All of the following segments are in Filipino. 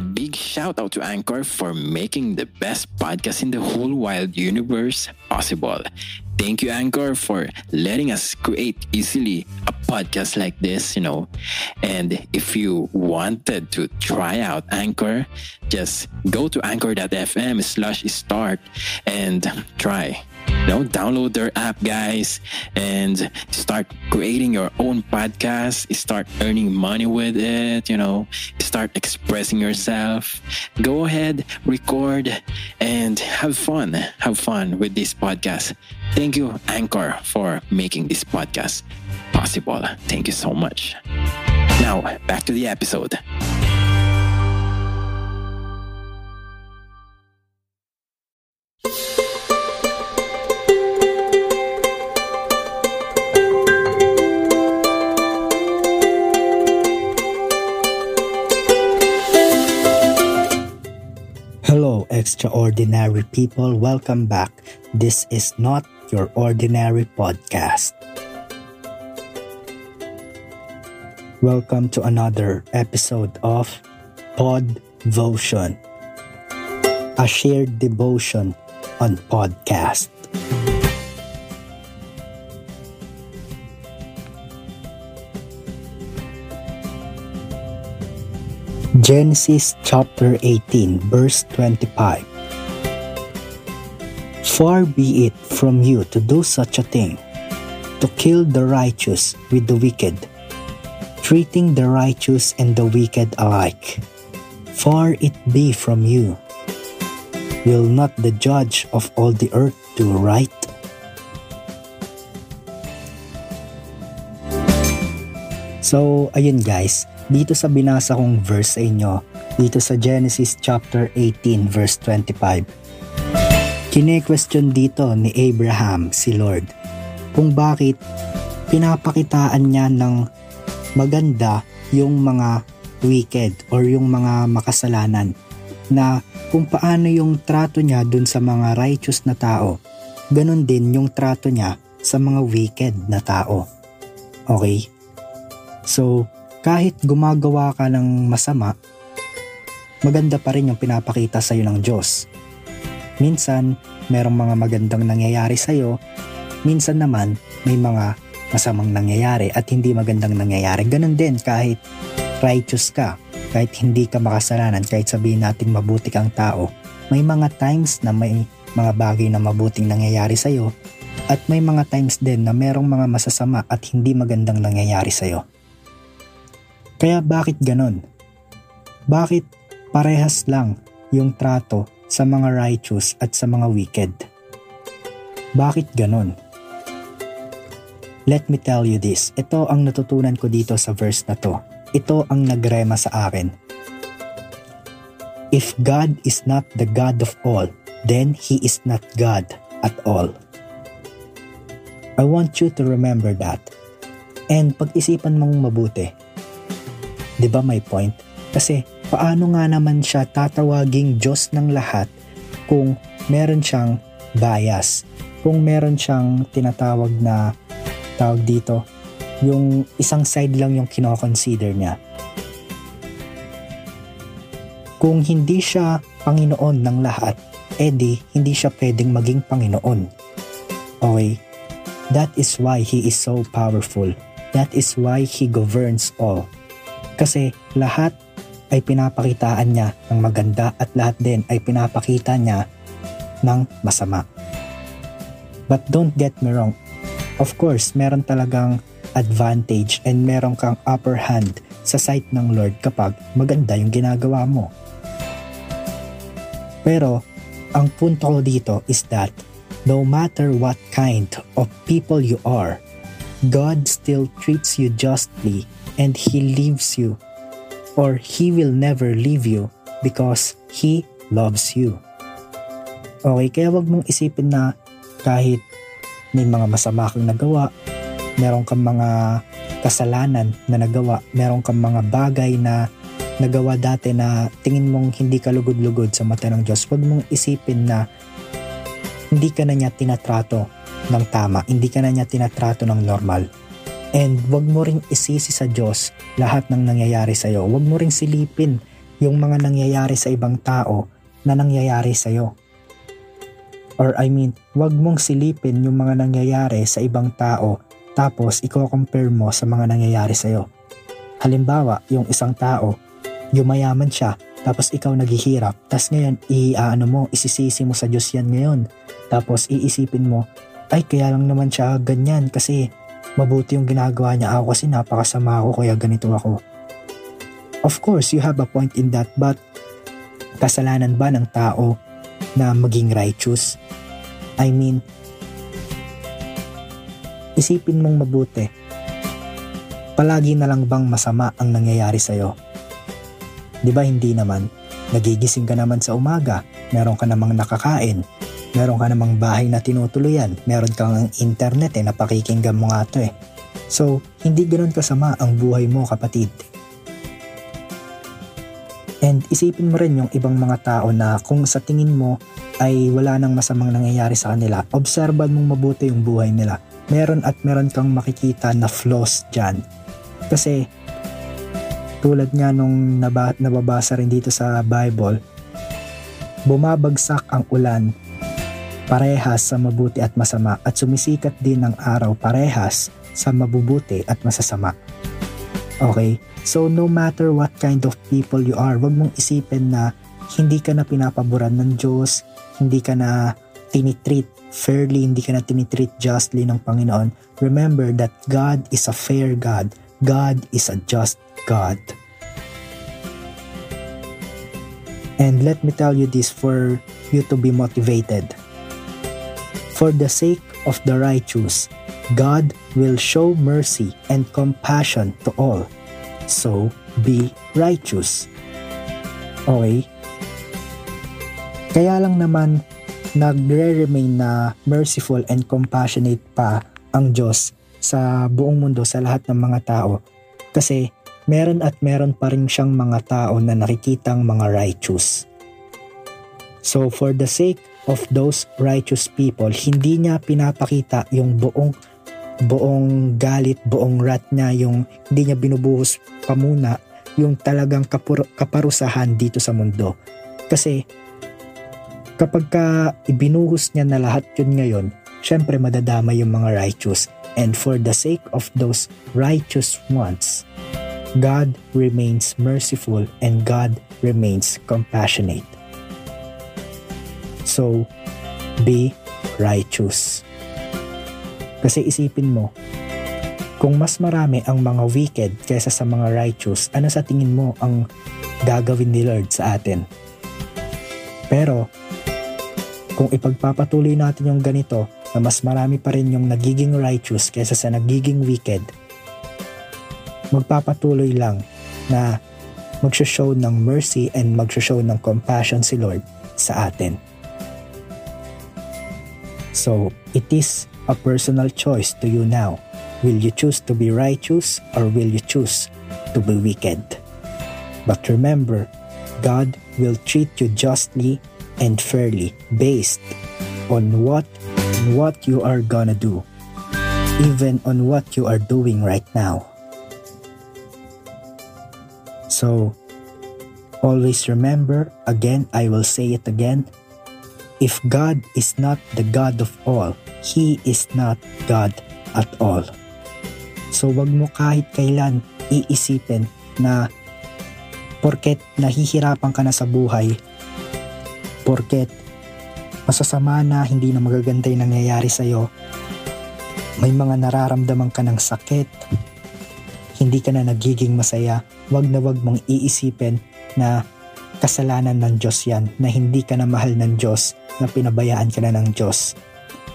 Big shout out to Anchor for making the best podcast in the whole wild universe possible. Thank you, Anchor, for letting us create easily a podcast like this, you know. And if you wanted to try out Anchor, just go to anchor.fm slash start and try know, download their app, guys, and start creating your own podcast. Start earning money with it, you know, start expressing yourself. Go ahead, record, and have fun. Have fun with this podcast. Thank you, Anchor, for making this podcast possible. Thank you so much. Now, back to the episode. Hello, extraordinary people. Welcome back. This is not your ordinary podcast. Welcome to another episode of Pod Devotion, a shared devotion on podcast. Genesis chapter 18, verse 25. Far be it from you to do such a thing, to kill the righteous with the wicked, treating the righteous and the wicked alike. Far it be from you. Will not the judge of all the earth do right? So, ayun guys, dito sa binasa kong verse sa inyo, dito sa Genesis chapter 18 verse 25. Kine-question dito ni Abraham si Lord kung bakit pinapakitaan niya ng maganda yung mga wicked or yung mga makasalanan na kung paano yung trato niya dun sa mga righteous na tao, ganun din yung trato niya sa mga wicked na tao. Okay? So, kahit gumagawa ka ng masama, maganda pa rin yung pinapakita sa iyo ng Diyos. Minsan, merong mga magandang nangyayari sa iyo, minsan naman may mga masamang nangyayari at hindi magandang nangyayari. Ganon din kahit righteous ka, kahit hindi ka makasalanan, kahit sabihin natin mabuti kang tao, may mga times na may mga bagay na mabuting nangyayari sa iyo at may mga times din na merong mga masasama at hindi magandang nangyayari sa iyo. Kaya bakit ganon? Bakit parehas lang yung trato sa mga righteous at sa mga wicked? Bakit ganon? Let me tell you this. Ito ang natutunan ko dito sa verse na to. Ito ang nagrema sa akin. If God is not the God of all, then He is not God at all. I want you to remember that. And pag-isipan mong mabuti, ba may point? Kasi paano nga naman siya tatawaging Diyos ng lahat kung meron siyang bias, kung meron siyang tinatawag na tawag dito, yung isang side lang yung kinoconsider niya. Kung hindi siya Panginoon ng lahat, edi hindi siya pwedeng maging Panginoon. Okay? That is why He is so powerful. That is why He governs all. Kasi lahat ay pinapakitaan niya ng maganda at lahat din ay pinapakita niya ng masama. But don't get me wrong. Of course, meron talagang advantage and meron kang upper hand sa sight ng Lord kapag maganda yung ginagawa mo. Pero, ang punto ko dito is that no matter what kind of people you are, God still treats you justly and He leaves you or He will never leave you because He loves you. Okay, kaya wag mong isipin na kahit may mga masama kang nagawa, meron kang mga kasalanan na nagawa, meron kang mga bagay na nagawa dati na tingin mong hindi ka lugod-lugod sa mata ng Diyos, wag mong isipin na hindi ka na niya tinatrato ng tama, hindi ka na niya tinatrato ng normal And wag mo ring isisi sa Diyos lahat ng nangyayari sa iyo. Wag mo ring silipin yung mga nangyayari sa ibang tao na nangyayari sa iyo. Or I mean, wag mong silipin yung mga nangyayari sa ibang tao tapos i-compare mo sa mga nangyayari sa iyo. Halimbawa, yung isang tao, yumayaman siya, tapos ikaw naghihirap, tapos ngayon, i-ano mo, isisisi mo sa Diyos yan ngayon. Tapos iisipin mo, ay kaya lang naman siya ganyan kasi mabuti yung ginagawa niya ako kasi napakasama ako kaya ganito ako. Of course, you have a point in that but kasalanan ba ng tao na maging righteous? I mean, isipin mong mabuti. Palagi na lang bang masama ang nangyayari sa'yo? Di ba hindi naman? Nagigising ka naman sa umaga, meron ka namang nakakain, meron ka namang bahay na tinutuluyan, meron kang internet eh, napakikinggan mo nga to eh. So, hindi ganoon kasama ang buhay mo kapatid. And isipin mo rin yung ibang mga tao na kung sa tingin mo ay wala nang masamang nangyayari sa kanila, obserban mong mabuti yung buhay nila. Meron at meron kang makikita na flaws dyan. Kasi tulad nga nung naba, nababasa rin dito sa Bible, bumabagsak ang ulan parehas sa mabuti at masama at sumisikat din ang araw parehas sa mabubuti at masasama. Okay? So no matter what kind of people you are, wag mong isipin na hindi ka na pinapaboran ng Diyos, hindi ka na tinitreat fairly, hindi ka na tinitreat justly ng Panginoon. Remember that God is a fair God. God is a just God. And let me tell you this for you to be motivated. For the sake of the righteous, God will show mercy and compassion to all. So, be righteous. Okay? Kaya lang naman nagre-remain na merciful and compassionate pa ang Diyos sa buong mundo sa lahat ng mga tao kasi meron at meron pa rin siyang mga tao na nakikitang mga righteous. So for the sake of those righteous people, hindi niya pinapakita yung buong buong galit, buong rat niya, yung hindi niya binubuhos pa muna yung talagang kapur- kaparusahan dito sa mundo. Kasi kapag ka ibinuhos niya na lahat yun ngayon, syempre madadama yung mga righteous. And for the sake of those righteous ones, God remains merciful and God remains compassionate. So, be righteous. Kasi isipin mo, kung mas marami ang mga wicked kaysa sa mga righteous, ano sa tingin mo ang gagawin ni Lord sa atin? Pero, kung ipagpapatuloy natin yung ganito, na mas marami pa rin yung nagiging righteous kaysa sa nagiging wicked, magpapatuloy lang na magsho-show ng mercy and magsho-show ng compassion si Lord sa atin. So, it is a personal choice to you now. Will you choose to be righteous or will you choose to be wicked? But remember, God will treat you justly and fairly based on what what you are gonna do, even on what you are doing right now. So, always remember, again, I will say it again, If God is not the God of all, He is not God at all. So wag mo kahit kailan iisipin na porket nahihirapan ka na sa buhay, porket masasama na, hindi na magaganda yung nangyayari sa'yo, may mga nararamdaman ka ng sakit, hindi ka na nagiging masaya, wag na wag mong iisipin na kasalanan ng Diyos yan, na hindi ka na mahal ng Diyos, na pinabayaan ka na ng Diyos.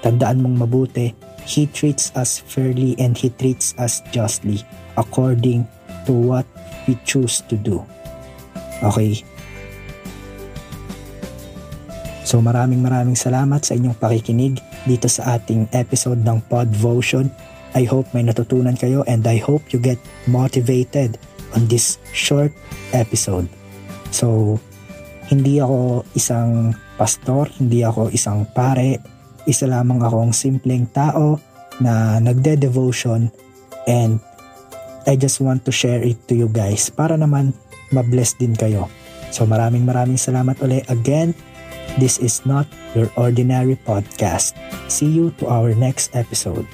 Tandaan mong mabuti, He treats us fairly and He treats us justly according to what we choose to do. Okay? So maraming maraming salamat sa inyong pakikinig dito sa ating episode ng Podvotion. I hope may natutunan kayo and I hope you get motivated on this short episode. So, hindi ako isang pastor, hindi ako isang pare, isa lamang akong simpleng tao na nagde-devotion and I just want to share it to you guys para naman mabless din kayo. So maraming maraming salamat ulit. Again, this is not your ordinary podcast. See you to our next episode.